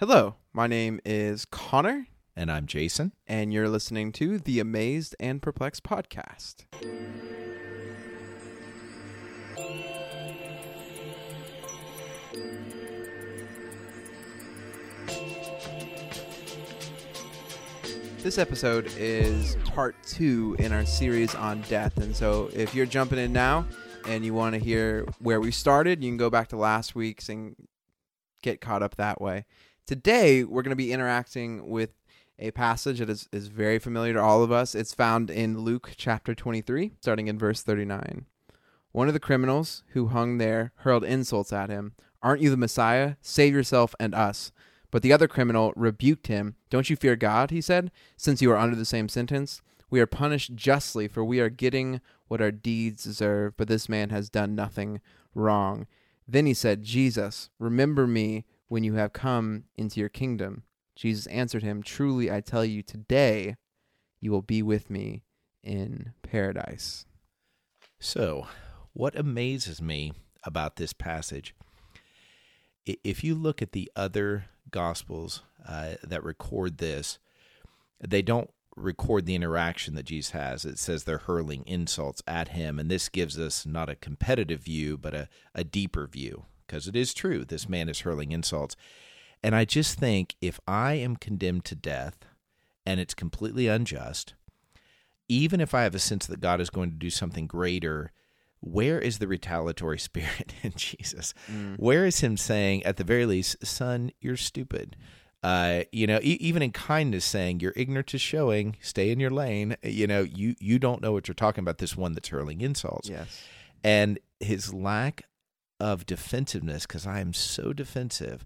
Hello, my name is Connor, And I'm Jason. and you're listening to the Amazed and Perplexed podcast. This episode is part two in our series on death. And so if you're jumping in now and you want to hear where we started, you can go back to last week's and get caught up that way. Today, we're going to be interacting with a passage that is, is very familiar to all of us. It's found in Luke chapter 23, starting in verse 39. One of the criminals who hung there hurled insults at him. Aren't you the Messiah? Save yourself and us. But the other criminal rebuked him. Don't you fear God, he said, since you are under the same sentence? We are punished justly, for we are getting what our deeds deserve, but this man has done nothing wrong. Then he said, Jesus, remember me when you have come into your kingdom. Jesus answered him, Truly I tell you, today you will be with me in paradise. So, what amazes me about this passage, if you look at the other gospels uh, that record this, they don't record the interaction that Jesus has. It says they're hurling insults at him, and this gives us not a competitive view, but a, a deeper view, because it is true. This man is hurling insults. And I just think if I am condemned to death and it's completely unjust, even if I have a sense that God is going to do something greater, where is the retaliatory spirit in Jesus? Where is Him saying, at the very least, son, you're stupid? Uh, you know, e- even in kindness, saying you're ignorant is showing, stay in your lane. You know, you you don't know what you're talking about. This one that's hurling insults, Yes. and his lack of defensiveness, because I am so defensive.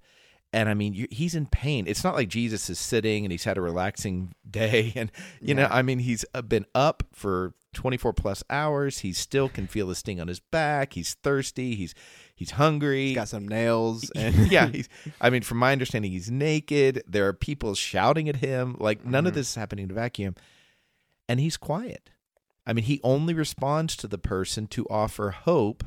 And I mean, he's in pain. It's not like Jesus is sitting and he's had a relaxing day. And, you know, I mean, he's been up for 24 plus hours. He still can feel the sting on his back. He's thirsty. He's, he's hungry. He's got some nails. And yeah. He's, I mean, from my understanding, he's naked. There are people shouting at him. Like, none of Mhm. this is happening in a vacuum. And he's quiet. I mean, he only responds to the person to offer hope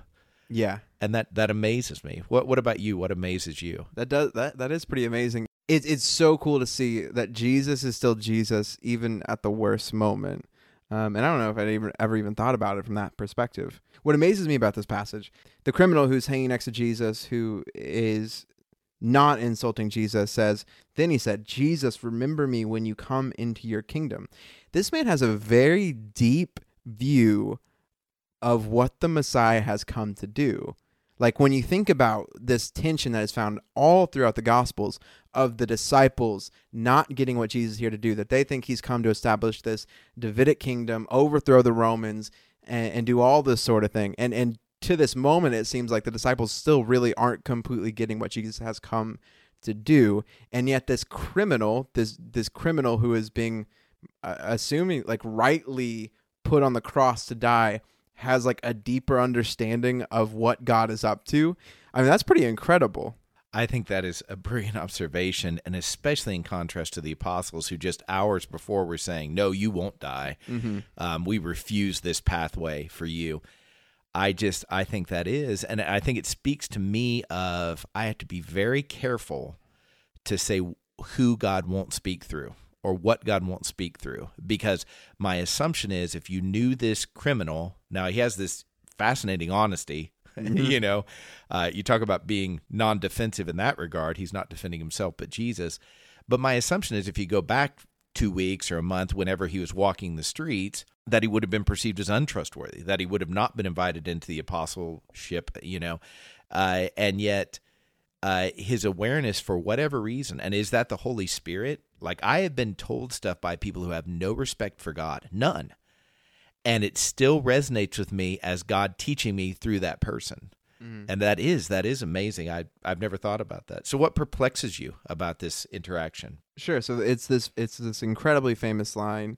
yeah. and that that amazes me. What what about you? What amazes you? That does that that is pretty amazing. It's it's so cool to see that Jesus is still Jesus even at the worst moment. Um, and I don't know if I even ever even thought about it from that perspective. What amazes me about this passage, the criminal who's hanging next to Jesus, who is not insulting Jesus, says, Then he said, Jesus, remember me when you come into your kingdom. This man has a very deep view of what the Messiah has come to do. Like when you think about this tension that is found all throughout the Gospels of the disciples not getting what Jesus is here to do, that they think he's come to establish this Davidic kingdom, overthrow the Romans, and, and do all this sort of thing. And and to this moment, it seems like the disciples still really aren't completely getting what Jesus has come to do. And yet, this criminal, this this criminal who is being uh, assuming like rightly put on the cross to die has like a deeper understanding of what God is up to. I mean, that's pretty incredible. I think that is a brilliant observation, and especially in contrast to the apostles who just hours before were saying, "No, you won't die. Mm-hmm. Um, we refuse this pathway for you." I just I think that is, and I think it speaks to me of I have to be very careful to say who God won't speak through or what God won't speak through. Because my assumption is if you knew this criminal now he has this fascinating honesty you know uh, you talk about being non-defensive in that regard. He's not defending himself but Jesus. But my assumption is if you go back two weeks or a month whenever he was walking the streets that he would have been perceived as untrustworthy that he would have not been invited into the apostleship you know. Uh, and yet uh, his awareness for whatever reason, and is that the Holy Spirit? Like I have been told stuff by people who have no respect for God, none, and it still resonates with me as God teaching me through that person, mm-hmm. and that is that is amazing. I I've never thought about that. So what perplexes you about this interaction? Sure. So it's this it's this incredibly famous line,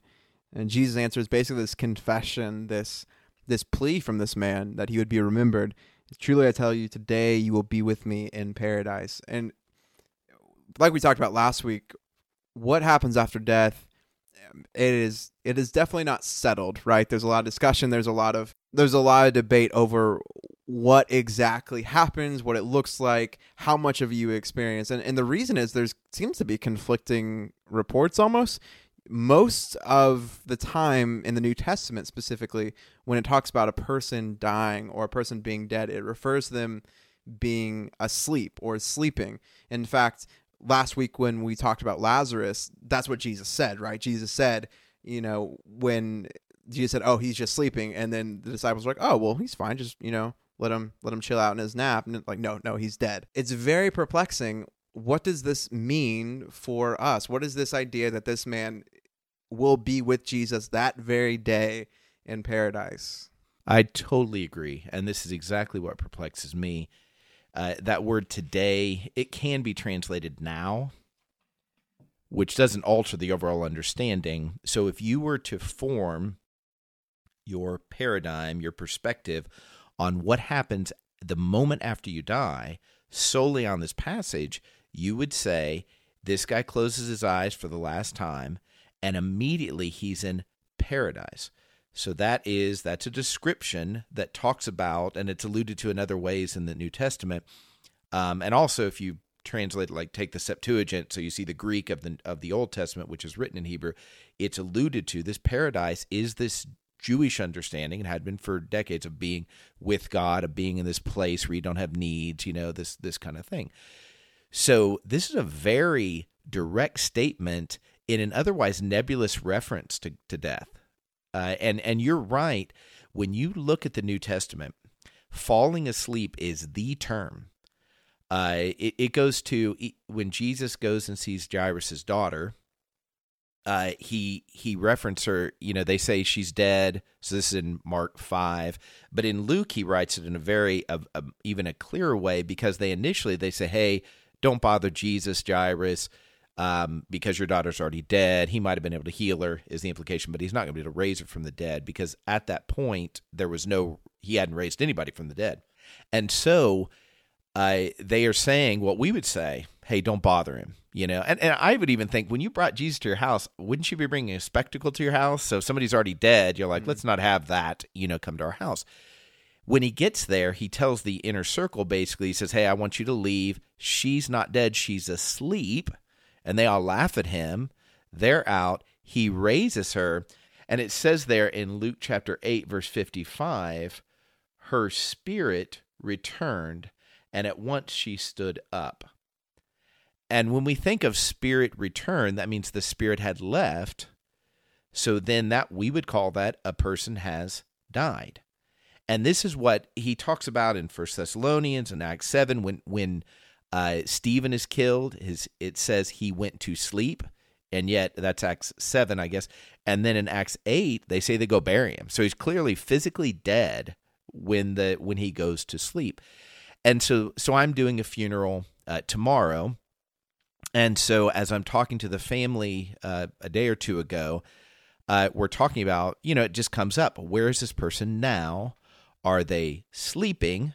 and Jesus' answers basically this confession, this this plea from this man that he would be remembered. Truly, I tell you, today you will be with me in paradise. And like we talked about last week, what happens after death? It is it is definitely not settled, right? There's a lot of discussion. There's a lot of there's a lot of debate over what exactly happens, what it looks like, how much of you experience. And and the reason is there's seems to be conflicting reports almost. Most of the time in the New Testament specifically, when it talks about a person dying or a person being dead, it refers to them being asleep or sleeping. In fact, last week when we talked about Lazarus, that's what Jesus said, right? Jesus said, you know, when Jesus said, "Oh, he's just sleeping," and then the disciples were like, "Oh, well, he's fine. Just you know, let him let him chill out in his nap." And like, no, no, he's dead. It's very perplexing. What does this mean for us? What is this idea that this man will be with Jesus that very day in paradise? I totally agree, and this is exactly what perplexes me. Uh, that word today, it can be translated now, which doesn't alter the overall understanding. So if you were to form your paradigm, your perspective on what happens the moment after you die solely on this passage, you would say this guy closes his eyes for the last time and immediately he's in paradise. So that is that's a description that talks about, and it's alluded to in other ways in the New Testament. Um, and also, if you translate, like take the Septuagint, so you see the Greek of the of the Old Testament, which is written in Hebrew, it's alluded to. This paradise is this Jewish understanding and had been for decades of being with God, of being in this place where you don't have needs, you know, this this kind of thing. So this is a very direct statement in an otherwise nebulous reference to, to death. Uh, and and you're right. When you look at the New Testament, falling asleep is the term. Uh, it, it goes to when Jesus goes and sees Jairus's daughter uh, he he referenced her. You know, they say she's dead. So this is in Mark five, but in Luke he writes it in a very a, a, even a clearer way because they initially they say, "Hey, don't bother Jesus, Jairus." Um, because your daughter's already dead, he might have been able to heal her, is the implication, but he's not going to be able to raise her from the dead because at that point there was no, he hadn't raised anybody from the dead, and so uh, they are saying what we would say, hey, don't bother him. You know, and, and I would even think when you brought Jesus to your house, wouldn't you be bringing a spectacle to your house? So if somebody's already dead, you're like, mm-hmm. let's not have that, you know, come to our house. When he gets there, he tells the inner circle basically, he says, Hey, I want you to leave. She's not dead, she's asleep. And they all laugh at him. They're out. He raises her. And it says there in Luke chapter 8, verse 55, her spirit returned, and at once she stood up. And when we think of spirit return, that means the spirit had left. So then that we would call that a person has died. And this is what he talks about in First Thessalonians and Acts 7 when when uh, Stephen is killed, his it says he went to sleep, and yet that's Acts 7, I guess. And then in Acts 8, they say they go bury him. So he's clearly physically dead when the when he goes to sleep. And so so I'm doing a funeral uh, tomorrow and so, as I'm talking to the family uh, a day or two ago, uh, we're talking about, you know, it just comes up. Where is this person now? Are they sleeping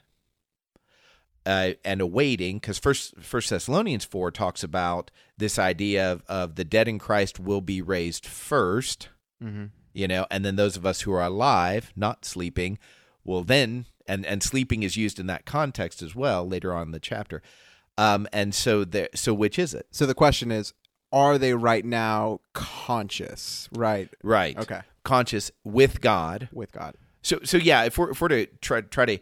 uh, and awaiting? Because First First Thessalonians four talks about this idea of, of the dead in Christ will be raised 1st mm-hmm. you know, and then those of us who are alive, not sleeping, will then and and sleeping is used in that context as well later on in the chapter um, and so there, so which is it? So the question is, are they right now conscious? Right. Right. Okay. Conscious with God. With God. So so yeah, if we're if we're to try try to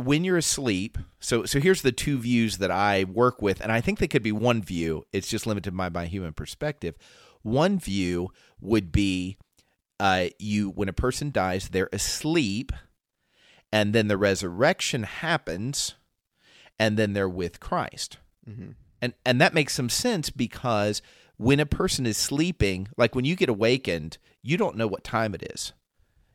when you're asleep, so so here's the two views that I work with, and I think they could be one view. It's just limited by my human perspective. One view would be uh, you when a person dies, they're asleep, and then the resurrection happens and then they're with Christ. Mm-hmm. And and that makes some sense because when a person is sleeping, like when you get awakened, you don't know what time it is.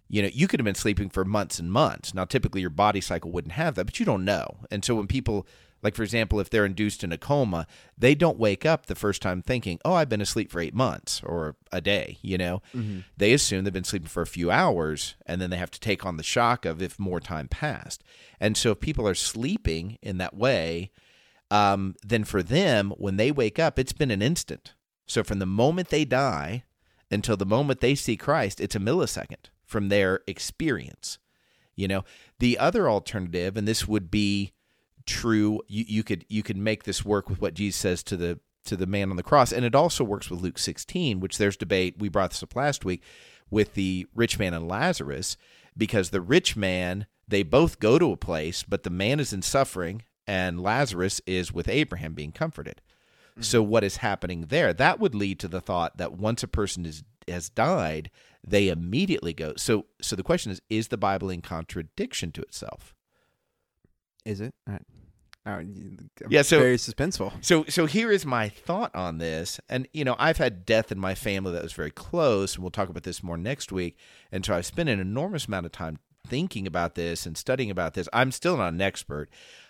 You know, you could have been sleeping for months and months. Now, typically your body cycle wouldn't have that, but you don't know. And so when people like, for example, if they're induced in a coma, they don't wake up the first time thinking, oh, I've been asleep for eight months or a day, you know? Mm-hmm. They assume they've been sleeping for a few hours and then they have to take on the shock of if more time passed. And so if people are sleeping in that way, um, then for them, when they wake up, it's been an instant. So from the moment they die until the moment they see Christ, it's a millisecond from their experience You know, the other alternative, and this would be true, you, you could you could make this work with what Jesus says to the to the man on the cross, and it also works with Luke 16, which there's debate. We brought this up last week with the rich man and Lazarus, because the rich man they both go to a place, but the man is in suffering, and Lazarus is with Abraham being comforted. Mm-hmm. So what is happening there? That would lead to the thought that once a person is has died, they immediately go. So so the question is: Is the Bible in contradiction to itself? Is it? Oh, yeah, so very suspenseful. So, so here is my thought on this, and you know, I've had death in my family that was very close, and we'll talk about this more next week. And so, I've spent an enormous amount of time thinking about this and studying about this. I'm still not an expert,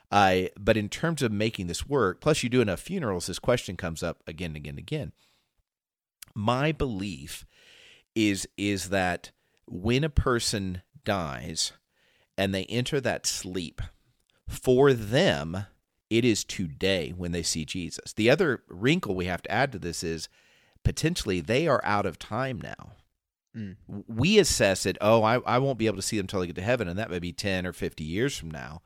I, but in terms of making this work, plus you do enough funerals, this question comes up again and again and again. My belief is is that when a person dies and they enter that sleep for them, it is today when they see Jesus. The other wrinkle we have to add to this is potentially they are out of time now. Mm. We assess it, oh, I, I won't be able to see them until they get to heaven, and that may be 10 or 50 years from now.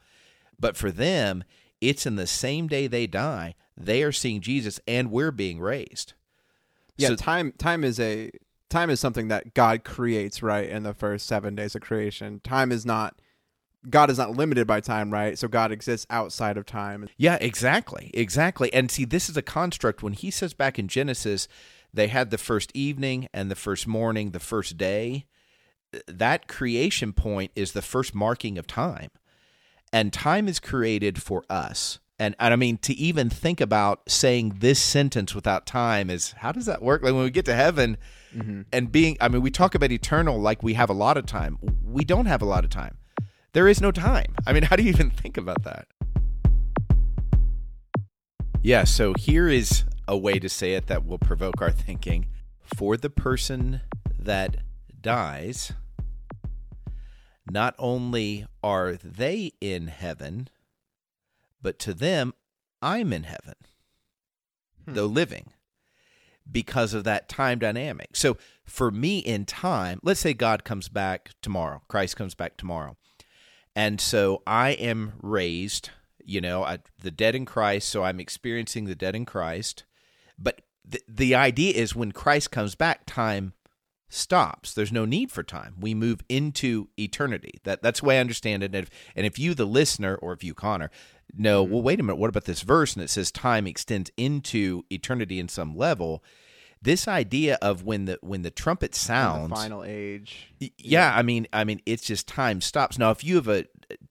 But for them, it's in the same day they die, they are seeing Jesus and we're being raised. Yeah, so, time time is a time is something that God creates right in the first 7 days of creation. Time is not God is not limited by time, right? So God exists outside of time. Yeah, exactly. Exactly. And see, this is a construct when he says back in Genesis, they had the first evening and the first morning, the first day. That creation point is the first marking of time. And time is created for us. And, and I mean, to even think about saying this sentence without time is how does that work? Like when we get to heaven mm-hmm. and being, I mean, we talk about eternal like we have a lot of time. We don't have a lot of time there is no time. I mean, how do you even think about that? Yeah, so here is a way to say it that will provoke our thinking. For the person that dies, not only are they in heaven, but to them, I'm in heaven, hmm. though living, because of that time dynamic. So for me in time, let's say God comes back tomorrow, Christ comes back tomorrow. And so I am raised, you know, I, the dead in Christ. So I'm experiencing the dead in Christ. But the, the idea is when Christ comes back, time stops. There's no need for time. We move into eternity. That that's the way I understand it. And if, and if you, the listener, or if you, Connor, know, mm-hmm. well, wait a minute, what about this verse? And it says time extends into eternity in some level this idea of when the when the trumpet sounds, the final age. Yeah, yeah, I mean, I mean, it's just time stops. Now, if you have a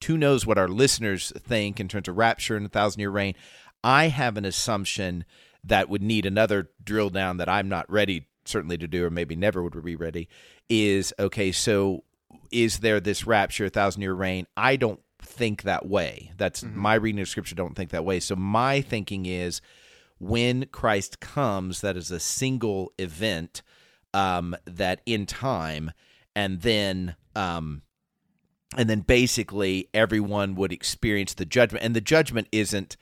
who knows what our listeners think in terms of rapture and a thousand year reign, I have an assumption that would need another drill down that I'm not ready certainly to do, or maybe never would be ready. Is okay. So, is there this rapture, a thousand year reign? I don't think that way. That's mm-hmm. my reading of scripture. Don't think that way. So my thinking is when Christ comes, that is a single event um, that in time, and then um, and then basically everyone would experience the judgment, and the judgment isn't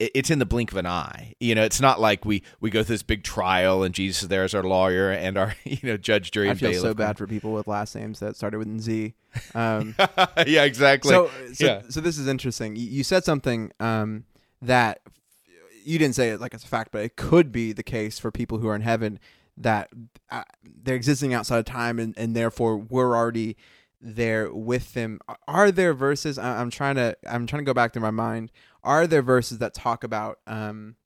it's in the blink of an eye. You know, it's not like we we go through this big trial and Jesus is there as our lawyer and our you know judge, jury, I and feel bailiff. so bad for people with last names that started with Z. Um, yeah, exactly. So, so, yeah. so this is interesting. You, you said something um, that you didn't say it like it's a fact, but it could be the case for people who are in heaven that uh, they're existing outside of time and, and therefore we're already there with them. Are there verses? I, am trying to I'm trying to go back to my mind. Are there verses that talk about um,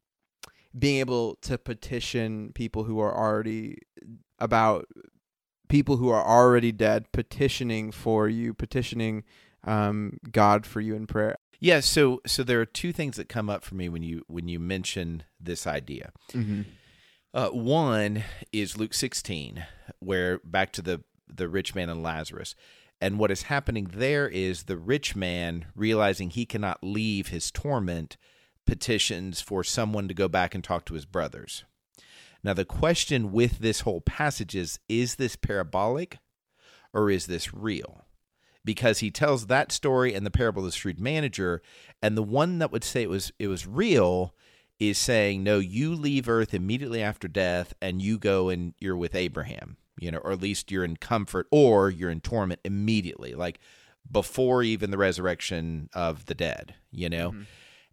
being able to petition people who are already about people who are already dead petitioning for you, petitioning um, God for you in prayer? Yeah, so so there are two things that come up for me when you when you mention this idea. Mm-hmm. Uh, one is Luke 16, where back to the the rich man and Lazarus. And what is happening there is the rich man, realizing he cannot leave his torment, petitions for someone to go back and talk to his brothers. Now, the question with this whole passage is is this parabolic or is this real? because he tells that story and the parable of the shrewd manager, and the one that would say it was it was real is saying, No, you leave earth immediately after death and you go and you're with Abraham, you know, or at least you're in comfort or you're in torment immediately. Like before even the resurrection of the dead, you know? Mhm.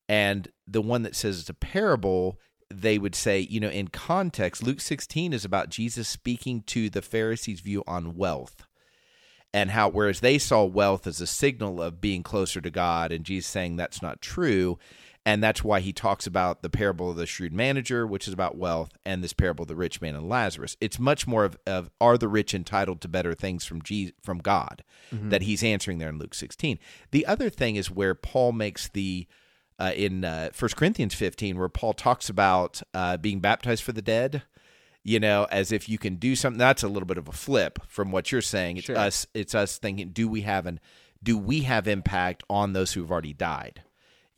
And the one that says it's a parable, they would say, you know, in context, Luke 16 is about Jesus speaking to the Pharisees' view on wealth and how, whereas they saw wealth as a signal of being closer to God, and Jesus saying that's not true. And that's why he talks about the parable of the shrewd manager, which is about wealth, and this parable of the rich man and Lazarus. It's much more of, of are the rich entitled to better things from Jesus, from God that he's answering there in Luke 16. The other thing is where Paul makes the uh, in uh, 1 Corinthians 15, where Paul talks about uh, being baptized for the dead, you know, as if you can do something. That's a little bit of a flip from what you're saying. It's Sure. us. It's us thinking, do we have an, do we have impact on those who've already died?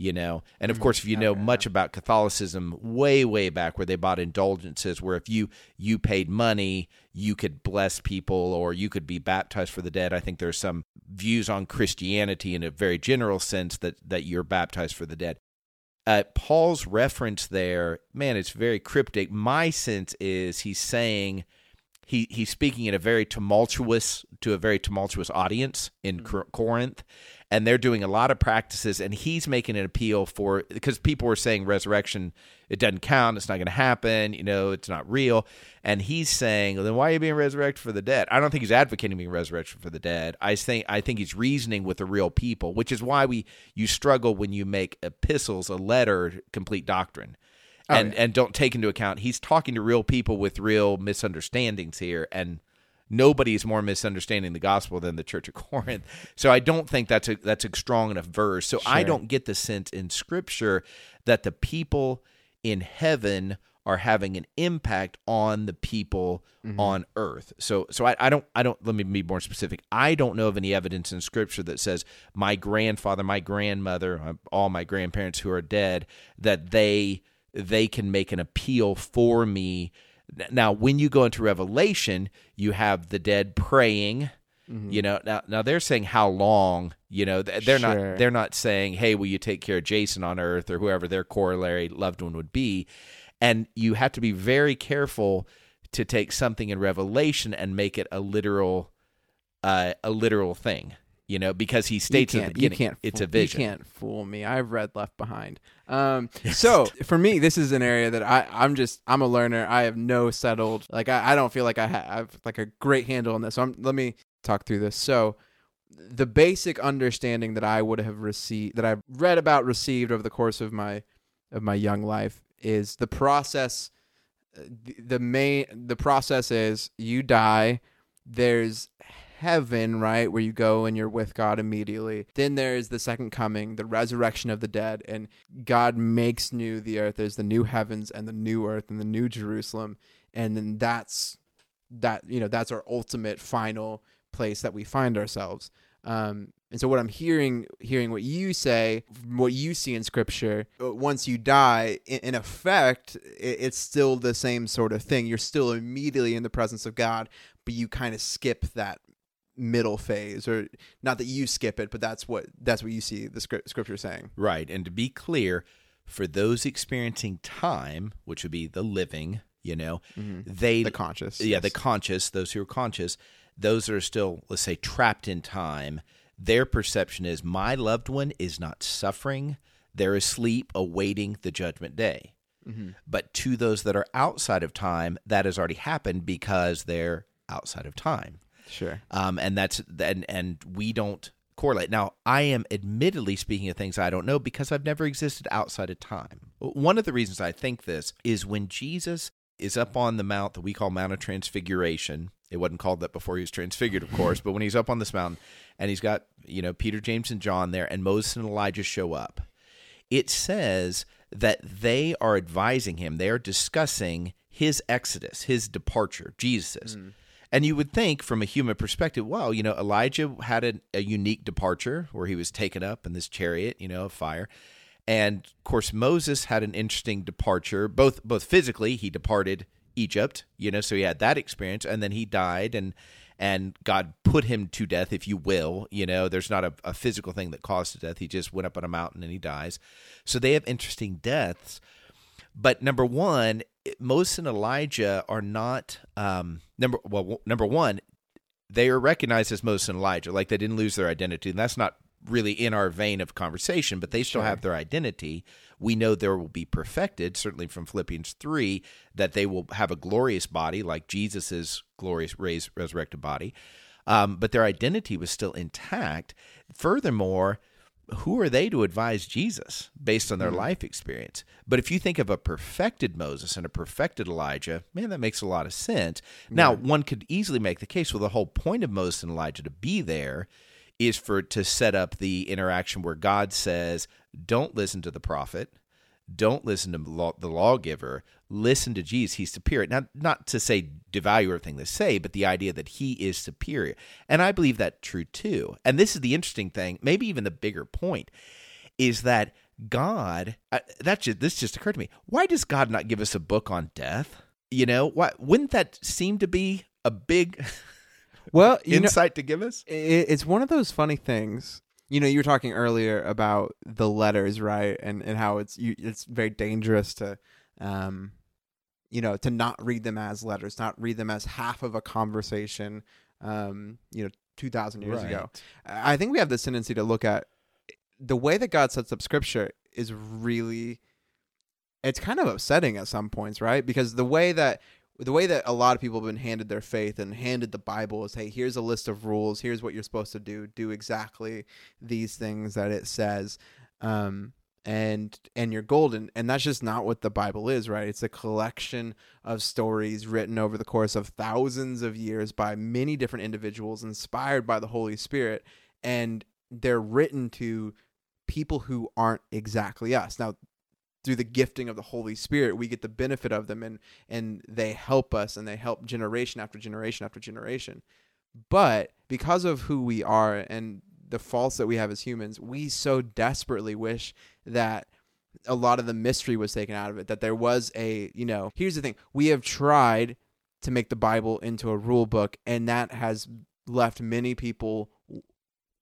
You know, and of course, if you know much about Catholicism, way way back where they bought indulgences, where if you you paid money, you could bless people or you could be baptized for the dead. I think there's some views on Christianity in a very general sense that that you're baptized for the dead uh, Paul's reference there, man, it's very cryptic. My sense is he's saying he he's speaking in a very tumultuous to a very tumultuous audience in Cor- Corinth, and they're doing a lot of practices, and he's making an appeal for because people were saying resurrection it doesn't count, it's not going to happen, you know, it's not real, and he's saying then why are you being resurrected for the dead? I don't think he's advocating being resurrected for the dead. I think I think he's reasoning with the real people, which is why we you struggle when you make epistles a letter complete doctrine Oh, and yeah. and don't take into account he's talking to real people with real misunderstandings here and nobody's more misunderstanding the gospel than the church of corinth. So i don't think that's a that's a strong enough verse. So i don't get the sense in scripture that the people in heaven are having an impact on the people Mm-hmm. on earth. So so I, I don't i don't let me be more specific. I don't know of any evidence in scripture that says my grandfather my grandmother uh, all my grandparents who are dead that they they can make an appeal for me now when you go into revelation you have the dead praying you know now now they're saying how long you know they're Sure. not they're not saying hey will you take care of jason on earth or whoever their corollary loved one would be. And you have to be very careful to take something in revelation and make it a literal uh, a literal thing you know because he states you at the can't, you beginning can't it's fool, a vision You can't fool me. I've read Left Behind. Um, so for me, this is an area that I, I'm just I'm a learner. I have no settled like I, I don't feel like I have like a great handle on this. So I'm, let me talk through this. So the basic understanding that I would have received that I've read about received over the course of my of my young life is the process uh, the, the main the process is you die there's heaven right where you go and you're with god immediately. Then there's the second coming the resurrection of the dead and god makes new the earth. There's the new heavens and the new earth and the new jerusalem. And then that's that you know that's our ultimate final place that we find ourselves. Um and so what i'm hearing hearing what you say what you see in scripture uh, once you die in, effect it, it's still the same sort of thing. You're still immediately in the presence of god but you kind of skip that middle phase or not that you skip it but that's what that's what you see the script, scripture saying Right. And to be clear, for those experiencing time, which would be the living, you know, mm-hmm. they the conscious yeah, the conscious, those who are conscious, those that are still, let's say, trapped in time, their perception is my loved one is not suffering. They're asleep awaiting the judgment day. Mm-hmm. But to those that are outside of time, that has already happened because they're outside of time sure um, and that's and and we don't correlate. Now, I am admittedly speaking of things I don't know because I've never existed outside of time. One of the reasons I think this is when Jesus is up on the mount that we call Mount of Transfiguration. It wasn't called that before he was transfigured, of course, but when he's up on this mountain and he's got you know Peter, James, and John there, and Moses and Elijah show up, it says that they are advising him. They are discussing his exodus, his departure, Jesus. And you would think, from a human perspective, well, you know, Elijah had a, a unique departure where he was taken up in this chariot, you know, of fire. And of course, Moses had an interesting departure, both both physically, he departed Egypt, you know, so he had that experience, and then he died, and and God put him to death, if you will. You know, there's not a, a physical thing that caused death. He just went up on a mountain and he dies. So they have interesting deaths. But number one, Moses and Elijah are not um, number well. Number one, they are recognized as Moses and Elijah, like they didn't lose their identity. And that's not really in our vein of conversation, but they still Sure. have their identity. We know there will be perfected, certainly from Philippians 3, that they will have a glorious body like Jesus' glorious raised, resurrected body. Um, but their identity was still intact. Furthermore, who are they to advise Jesus based on their hmm. life experience? But if you think of a perfected Moses and a perfected Elijah, man, that makes a lot of sense. Now, one could easily make the case well, the whole point of Moses and Elijah to be there is for to set up the interaction where God says, "Don't listen to the prophet, don't listen to law, the lawgiver, listen to Jesus. He's superior." Now, not to say devalue everything they say, but the idea that he is superior, and I believe that true too. And this is the interesting thing, maybe even the bigger point, is that God. Uh, that just this just occurred to me. Why does God not give us a book on death? You know, why wouldn't that seem to be a big Well, you know, insight to give us? it, it's one of those funny things. You know, you were talking earlier about the letters, right? And and how it's you, it's very dangerous to, um, you know, to not read them as letters, not read them as half of a conversation. Um, you know, two thousand years ago. I I think we have this tendency to look at the way that God sets up Scripture is really, it's kind of upsetting at some points, right? Because the way that the way that a lot of people have been handed their faith and handed the Bible is, hey, here's a list of rules. Here's what you're supposed to do. Do exactly these things that it says, um, and and you're golden. And that's just not what the Bible is, right? It's a collection of stories written over the course of thousands of years by many different individuals, inspired by the Holy Spirit, and they're written to people who aren't exactly us. Now, through the gifting of the Holy Spirit, we get the benefit of them and and they help us and they help generation after generation after generation. But because of who we are and the faults that we have as humans, we so desperately wish that a lot of the mystery was taken out of it. That there was a, you know, here's the thing: we have tried to make the Bible into a rule book, and that has left many people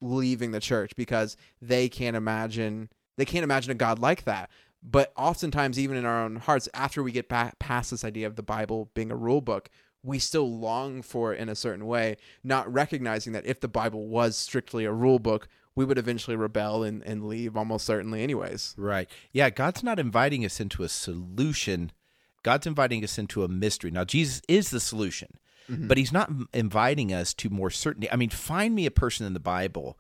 leaving the church because they can't imagine they can't imagine a God like that. But oftentimes, even in our own hearts, after we get back past this idea of the Bible being a rule book, we still long for it in a certain way, not recognizing that if the Bible was strictly a rule book, we would eventually rebel and, and leave almost certainly, anyways. Right. Yeah, God's not inviting us into a solution. God's inviting us into a mystery. Now, Jesus is the solution, mm-hmm. but he's not inviting us to more certainty. I mean, find me a person in the Bible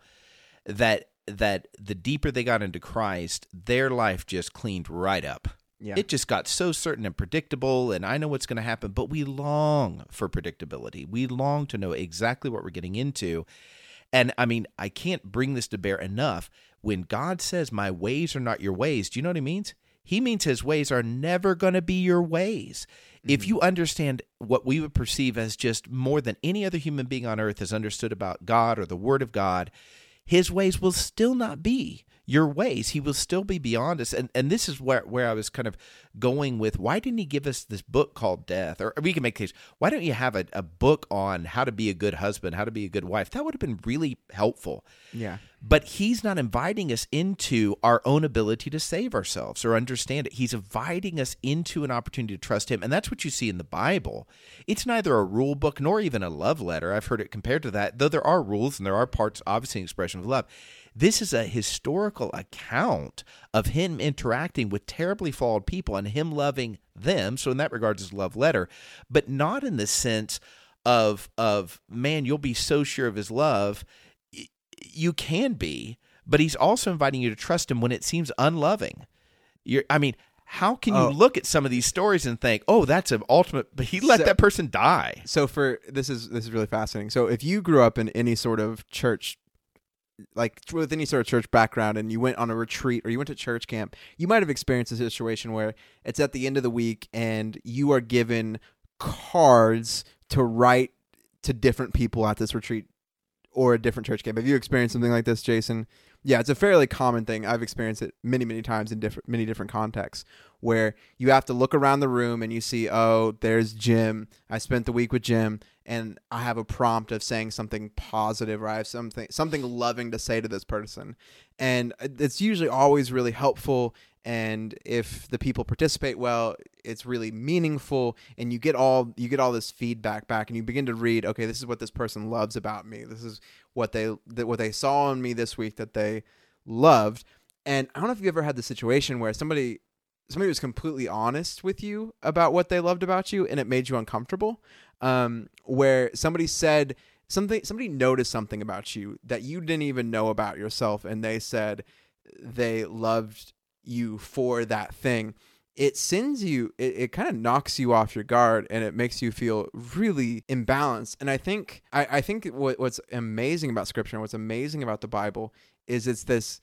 that that the deeper they got into Christ, their life just cleaned right up. Yeah. It just got so certain and predictable, and I know what's going to happen, but we long for predictability. We long to know exactly what we're getting into. And I mean, I can't bring this to bear enough. When God says, My ways are not your ways, do you know what he means? He means his ways are never going to be your ways. If mm-hmm. you understand what we would perceive as just more than any other human being on earth has understood about God or the Word of God, his ways will still not be your ways. He will still be beyond us. And and this is where, where I was kind of going with why didn't he give us this book called Death? Or we can make case, why don't you have a, a book on how to be a good husband, how to be a good wife? That would have been really helpful. Yeah. But he's not inviting us into our own ability to save ourselves or understand it. He's inviting us into an opportunity to trust him. And that's what you see in the Bible. It's neither a rule book nor even a love letter. I've heard it compared to that, though there are rules and there are parts, obviously, an expression of love. This is a historical account of him interacting with terribly flawed people and him loving them. So, in that regard, it's a love letter, but not in the sense of of man, you'll be so sure of his love you can be, but he's also inviting you to trust him when it seems unloving. You're, I mean, how can you Oh. look at some of these stories and think, "Oh, that's an ultimate"? But he let So- that person die. So for this is this is really fascinating. So if you grew up in any sort of church like with any sort of church background and you went on a retreat or you went to church camp, you might have experienced a situation where it's at the end of the week and you are given cards to write to different people at this retreat or a different church camp. Have you experienced something like this, Jason? Yeah, it's a fairly common thing. I've experienced it many, many times in different many different contexts where you have to look around the room and you see, oh, there's Jim. I spent the week with Jim and I have a prompt of saying something positive or I have something something loving to say to this person. And uh, it's usually always really helpful and if the people participate well it's really meaningful and you get all you get all this feedback back and you begin to read okay this is what this person loves about me. This is what they that what they saw in me this week that they loved. And i don't know if you ever had the situation where somebody somebody was completely honest with you about what they loved about you and it made you uncomfortable. Um, where somebody said something somebody noticed something about you that you didn't even know about yourself and they said they loved you for that thing. It sends you it, it kind of knocks you off your guard and it makes you feel really imbalanced. And i think i, I think what, what's amazing about scripture and what's amazing about the bible is it's this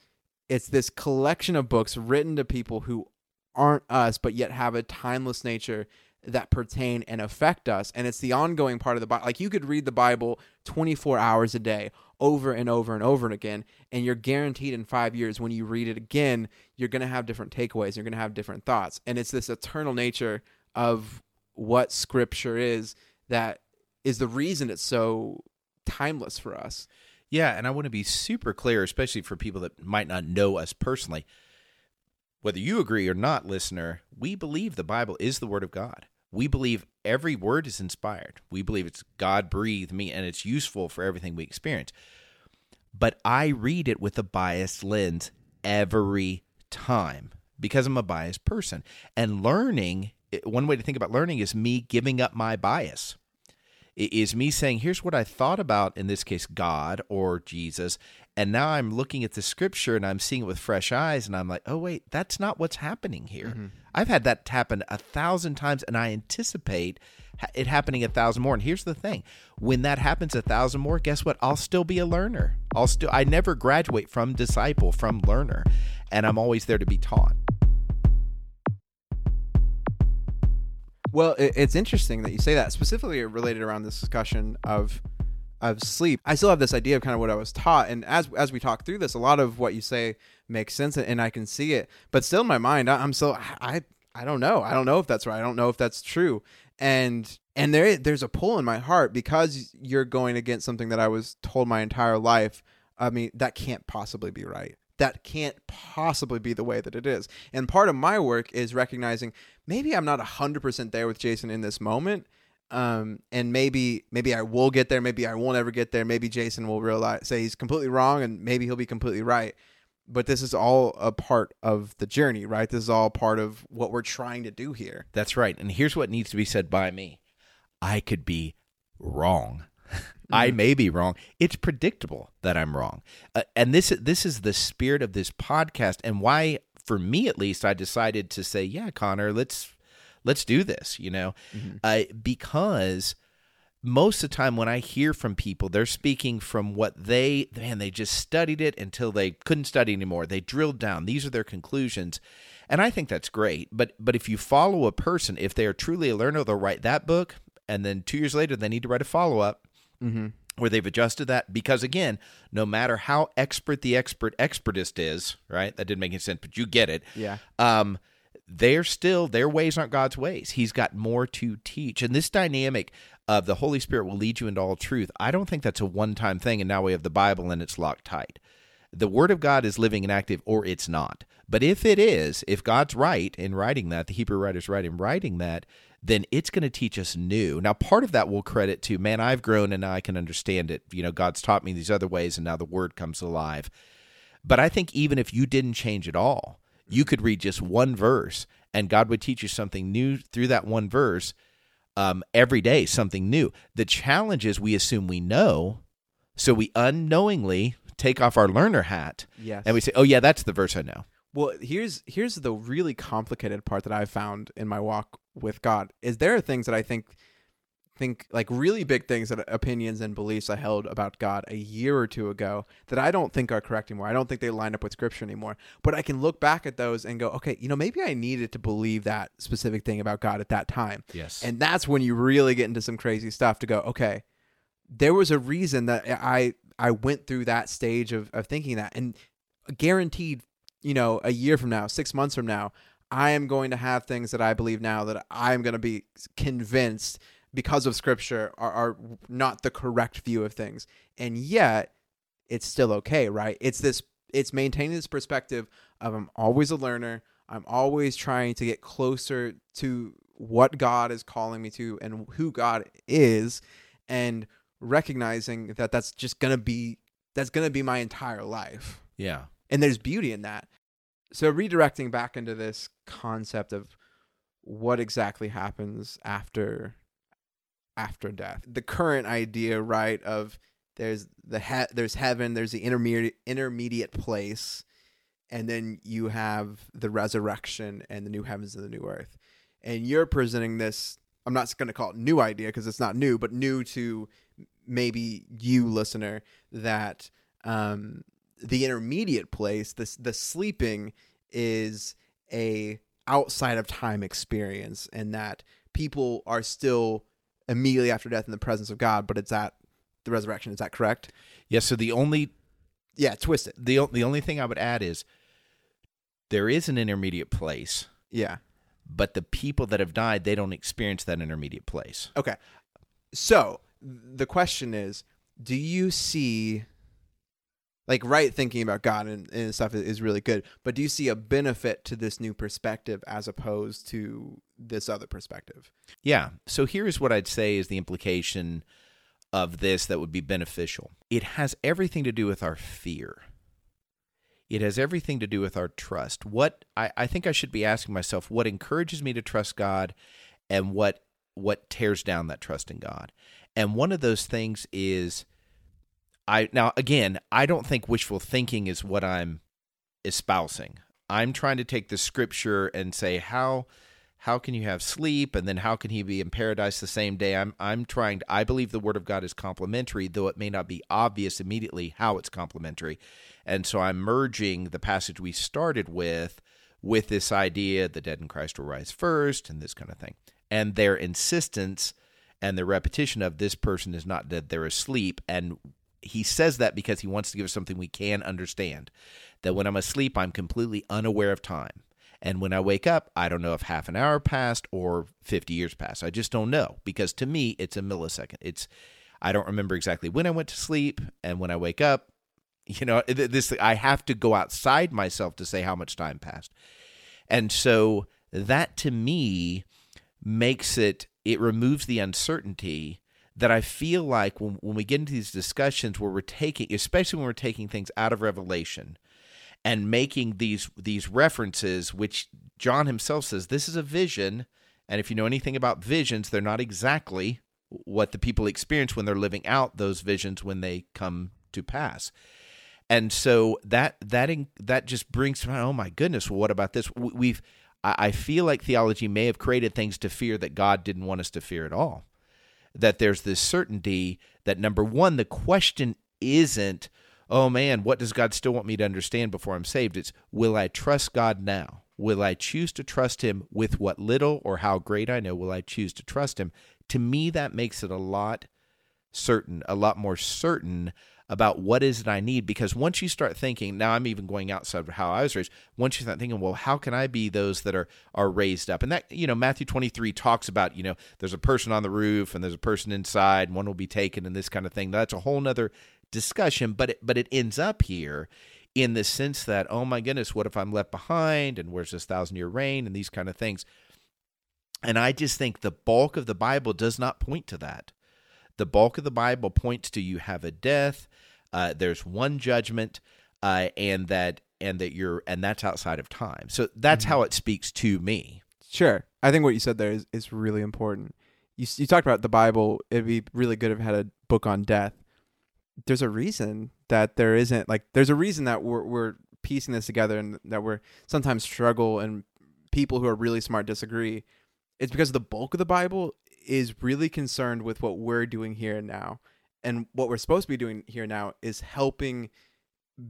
it's this collection of books written to people who aren't us but yet have a timeless nature that pertain and affect us. And it's the ongoing part of the bible like you could read the bible 24 hours a day over and over and over and again and you're guaranteed in 5 years when you read it again you're going to have different takeaways you're going to have different thoughts and it's this eternal nature of what scripture is that is the reason it's so timeless for us Yeah, and I want to be super clear, especially for people that might not know us personally. Whether you agree or not, listener, we believe the Bible is the Word of God. We believe every word is inspired. We believe it's God breathed me and it's useful for everything we experience. But I read it with a biased lens every time because I'm a biased person. And learning, one way to think about learning is me giving up my bias is me saying, here's what I thought about, in this case, God or Jesus. And now I'm looking at the scripture and I'm seeing it with fresh eyes. And I'm like, oh, wait, that's not what's happening here. Mm-hmm. I've had that happen a thousand times and I anticipate it happening a thousand more. And here's the thing when that happens a thousand more, guess what? I'll still be a learner. I'll still, I never graduate from disciple, from learner. And I'm always there to be taught. Well, it's interesting that you say that specifically related around this discussion of of sleep. I still have this idea of kind of what I was taught, and as as we talk through this, a lot of what you say makes sense, and, I can see it. But still, in my mind, I, I'm still I I don't know. I don't know if that's right. I don't know if that's true. And and there there's a pull in my heart because you're going against something that I was told my entire life. I mean, that can't possibly be right that can't possibly be the way that it is. And part of my work is recognizing maybe I'm not 100% there with Jason in this moment. Um, and maybe maybe I will get there, maybe I won't ever get there. Maybe Jason will realize say he's completely wrong and maybe he'll be completely right. But this is all a part of the journey, right? This is all part of what we're trying to do here. That's right. And here's what needs to be said by me I could be wrong. I may be wrong. It's predictable that I'm wrong, uh, and this this is the spirit of this podcast, and why, for me at least, I decided to say, "Yeah, Connor, let's let's do this." You know, uh, because most of the time when I hear from people, they're speaking from what they man they just studied it until they couldn't study anymore. They drilled down. These are their conclusions. And I think that's great. But but if you follow a person, if they are truly a learner, they'll write that book and then 2 years later they need to write a follow-up where they've adjusted that because again no matter how expert the expert expertist is right that didn't make any sense but you get it Yeah. um they're still their ways aren't god's ways he's got more to teach and this dynamic of the holy spirit will lead you into all truth i don't think that's a one-time thing and now we have the bible and it's locked tight the word of god is living and active or it's not but if it is if god's right in writing that the hebrew writer's right in writing that then it's going to teach us new. Now, part of that will credit to, man, I've grown and now I can understand it. You know, God's taught me these other ways and now the word comes alive. But I think even if you didn't change at all, you could read just one verse and God would teach you something new through that one verse um, every day, something new. The challenge is we assume we know, so we unknowingly take off our learner hat Yes. and we say, oh, yeah, that's the verse I know. Well, here's here's the really complicated part that I've found in my walk with God is there are things that I think think like really big things that uh, opinions and beliefs I held about God a year or two ago that I don't think are correct anymore. I don't think they line up with scripture anymore. But I can look back at those and go, okay, you know, maybe I needed to believe that specific thing about God at that time. Yes. And that's when you really get into some crazy stuff to go, okay, there was a reason that I I went through that stage of, of thinking that and guaranteed, you know, a year from now, six months from now, I am going to have things that I believe now that I am going to be convinced because of scripture are, are not the correct view of things. And yet it's still okay, right? It's this it's maintaining this perspective of I'm always a learner. I'm always trying to get closer to what God is calling me to and who God is and recognizing that that's just to be that's going to be my entire life. Yeah. And there's beauty in that. So redirecting back into this concept of what exactly happens after after death. The current idea, right, of there's the he- there's heaven, there's the intermediate intermediate place, and then you have the resurrection and the new heavens and the new earth. And you're presenting this. I'm not going to call it new idea because it's not new, but new to maybe you listener that um, the intermediate place, this the sleeping is a outside of time experience, and that people are still immediately after death in the presence of God, but it's at the resurrection. Is that correct? Yeah. So the only Yeah, twist it. the the only thing I would add is there is an intermediate place, Yeah. but the people that have died they don't experience that intermediate place. Okay. So the question is, do you see like right thinking about God and, and stuff is, really good, but do you see a benefit to this new perspective as opposed to this other perspective? Yeah. So here's what I'd say is the implication of this that would be beneficial. It has everything to do with our fear. It has everything to do with our trust. What I, I think I should be asking myself, what encourages me to trust God and what what tears down that trust in God. And one of those things is I now again, I don't think wishful thinking is what I'm espousing. I'm trying to take the scripture and say how how can you have sleep? And then how can he be in paradise the same day? I'm i'm trying to, i believe the word of god is complementary though it may not be obvious immediately how it's complementary. And so i'm merging the passage we started with with this idea the dead in christ will rise first and this kind of thing. And their insistence and the repetition of this person is not dead they're asleep and he says that because he wants to give us something we can understand that when i'm asleep i'm completely unaware of time and when I wake up, I don't know if half an hour passed or 50 years passed. I just don't know because to me, it's a millisecond. It's I don't remember exactly when I went to sleep and when I wake up. You know, this I have to go outside myself to say how much time passed. And so that to me makes it it removes the uncertainty that I feel like when, when we get into these discussions where we're taking, especially when we're taking things out of Revelation, and making these these references which John himself says this is a vision. And if you know anything about visions they're not exactly what the people experience when they're living out those visions when they come to pass. And so that that that just brings to mind oh my goodness well what about this? We've I feel like theology may have created things to fear that God didn't want us to fear at all that there's this certainty that number 1 the question isn't oh man, what does God still want me to understand before I'm saved? It's will I trust God now? Will I choose to trust Him with what little or how great I know? Will I choose to trust Him? To me, that makes it a lot certain, a lot more certain about what is it I need. Because once you start thinking, now I'm even going outside of how I was raised. Once you start thinking, well, how can I be those that are are raised up? And that you know, Matthew 23 talks about you know, there's a person on the roof and there's a person inside, and one will be taken, and this kind of thing. That's a whole nother discussion, but it, but it ends up here in the sense that oh my goodness, what if I'm left behind and where's this thousand year reign and these kind of things. And I just think the bulk of the Bible does not point to that. The bulk of the Bible points to you have a death, uh, there's one judgment, uh, and that and that you're and that's outside of time. So that's mm-hmm. how it speaks to me. Sure, I think what you said there is is really important. You you talked about the Bible. It'd be really good if it had a book on death there's a reason that there isn't like there's a reason that we're we're piecing this together and that we're sometimes struggle and people who are really smart disagree. It's because the bulk of the Bible is really concerned with what we're doing here and now. And what we're supposed to be doing here now is helping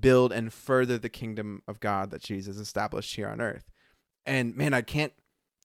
build and further the kingdom of God that Jesus established here on earth. And man, I can't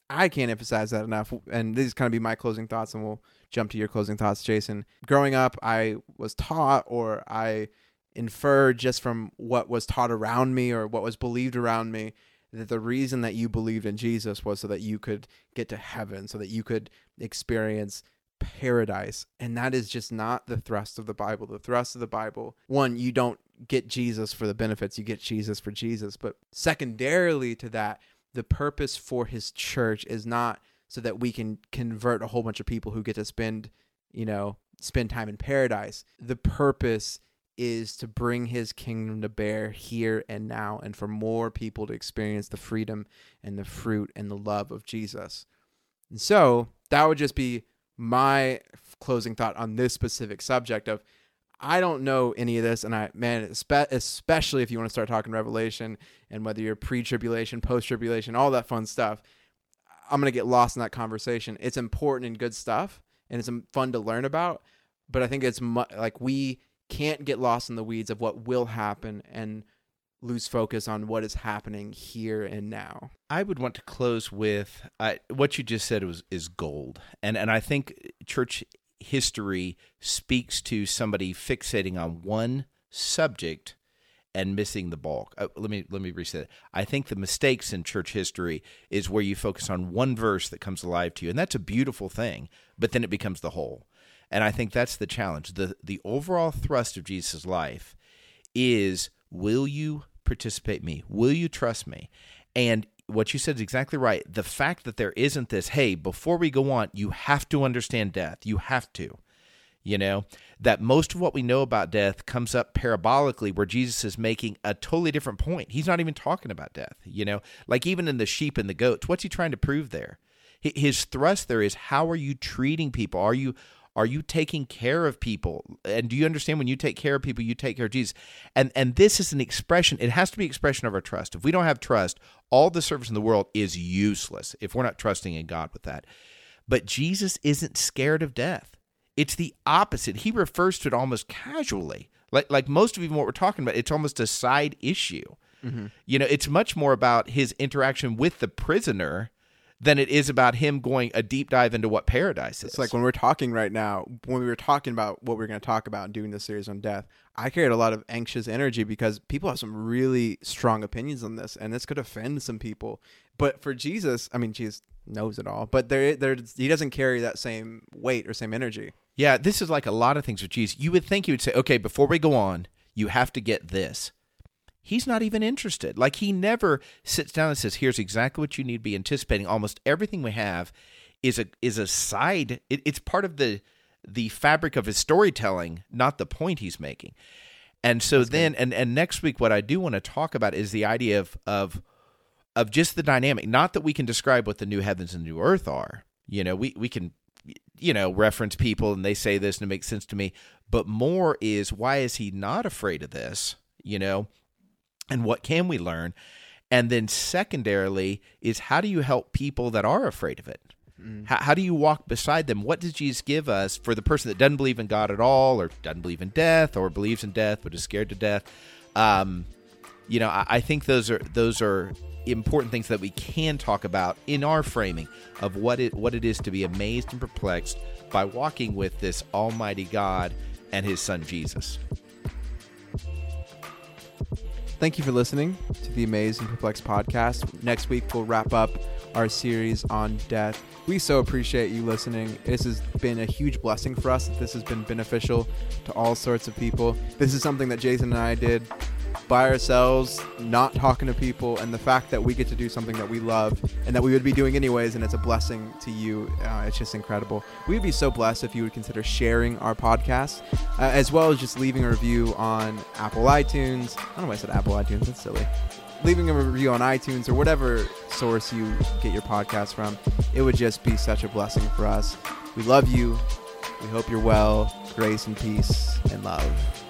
I can't emphasize that enough. And these kind of be my closing thoughts, and we'll jump to your closing thoughts, Jason. Growing up, I was taught or I inferred just from what was taught around me or what was believed around me that the reason that you believed in Jesus was so that you could get to heaven, so that you could experience paradise. And that is just not the thrust of the Bible. The thrust of the Bible, one, you don't get Jesus for the benefits, you get Jesus for Jesus. But secondarily to that, the purpose for his church is not so that we can convert a whole bunch of people who get to spend, you know, spend time in paradise. The purpose is to bring his kingdom to bear here and now and for more people to experience the freedom and the fruit and the love of Jesus. And so, that would just be my closing thought on this specific subject of I don't know any of this, and I man, especially if you want to start talking Revelation and whether you're pre-tribulation, post-tribulation, all that fun stuff, I'm gonna get lost in that conversation. It's important and good stuff, and it's um, fun to learn about. But I think it's mu- like we can't get lost in the weeds of what will happen and lose focus on what is happening here and now. I would want to close with uh, what you just said was is gold, and and I think church history speaks to somebody fixating on one subject and missing the bulk. Uh, let me let me reset. It. I think the mistakes in church history is where you focus on one verse that comes alive to you, and that's a beautiful thing. But then it becomes the whole, and I think that's the challenge. the The overall thrust of Jesus' life is: Will you participate me? Will you trust me? And what you said is exactly right. The fact that there isn't this, hey, before we go on, you have to understand death. You have to. You know, that most of what we know about death comes up parabolically where Jesus is making a totally different point. He's not even talking about death, you know, like even in the sheep and the goats, what's he trying to prove there? His thrust there is how are you treating people? Are you are you taking care of people? And do you understand when you take care of people, you take care of Jesus? And and this is an expression, it has to be expression of our trust. If we don't have trust, all the service in the world is useless if we're not trusting in God with that. But Jesus isn't scared of death. It's the opposite. He refers to it almost casually. Like like most of even what we're talking about, it's almost a side issue. Mm-hmm. You know, it's much more about his interaction with the prisoner than it is about him going a deep dive into what paradise is. It's like when we're talking right now, when we were talking about what we are going to talk about and doing this series on death, I carried a lot of anxious energy because people have some really strong opinions on this, and this could offend some people. But for Jesus, I mean, Jesus knows it all, but there, there, he doesn't carry that same weight or same energy. Yeah, this is like a lot of things with Jesus. You would think he would say, okay, before we go on, you have to get this he's not even interested. Like he never sits down and says, "Here's exactly what you need to be anticipating." Almost everything we have is a is a side. It, it's part of the the fabric of his storytelling, not the point he's making. And so That's then, good. and and next week, what I do want to talk about is the idea of of of just the dynamic. Not that we can describe what the new heavens and new earth are. You know, we we can you know reference people and they say this and it makes sense to me. But more is why is he not afraid of this? You know, and what can we learn? And then secondarily is how do you help people that are afraid of it? Mm. How, how, do you walk beside them? What does Jesus give us for the person that doesn't believe in God at all, or doesn't believe in death, or believes in death but is scared to death? Um, you know, I, I think those are those are important things that we can talk about in our framing of what it what it is to be amazed and perplexed by walking with this Almighty God and His Son Jesus. Thank you for listening to the Amazed and Perplexed podcast. Next week, we'll wrap up our series on death. We so appreciate you listening. This has been a huge blessing for us. This has been beneficial to all sorts of people. This is something that Jason and I did by ourselves, not talking to people, and the fact that we get to do something that we love and that we would be doing anyways, and it's a blessing to you. Uh, it's just incredible. We would be so blessed if you would consider sharing our podcast, uh, as well as just leaving a review on Apple iTunes. I don't know why I said Apple iTunes. That's silly. Leaving a review on iTunes or whatever source you get your podcast from. It would just be such a blessing for us. We love you. We hope you're well. Grace and peace and love.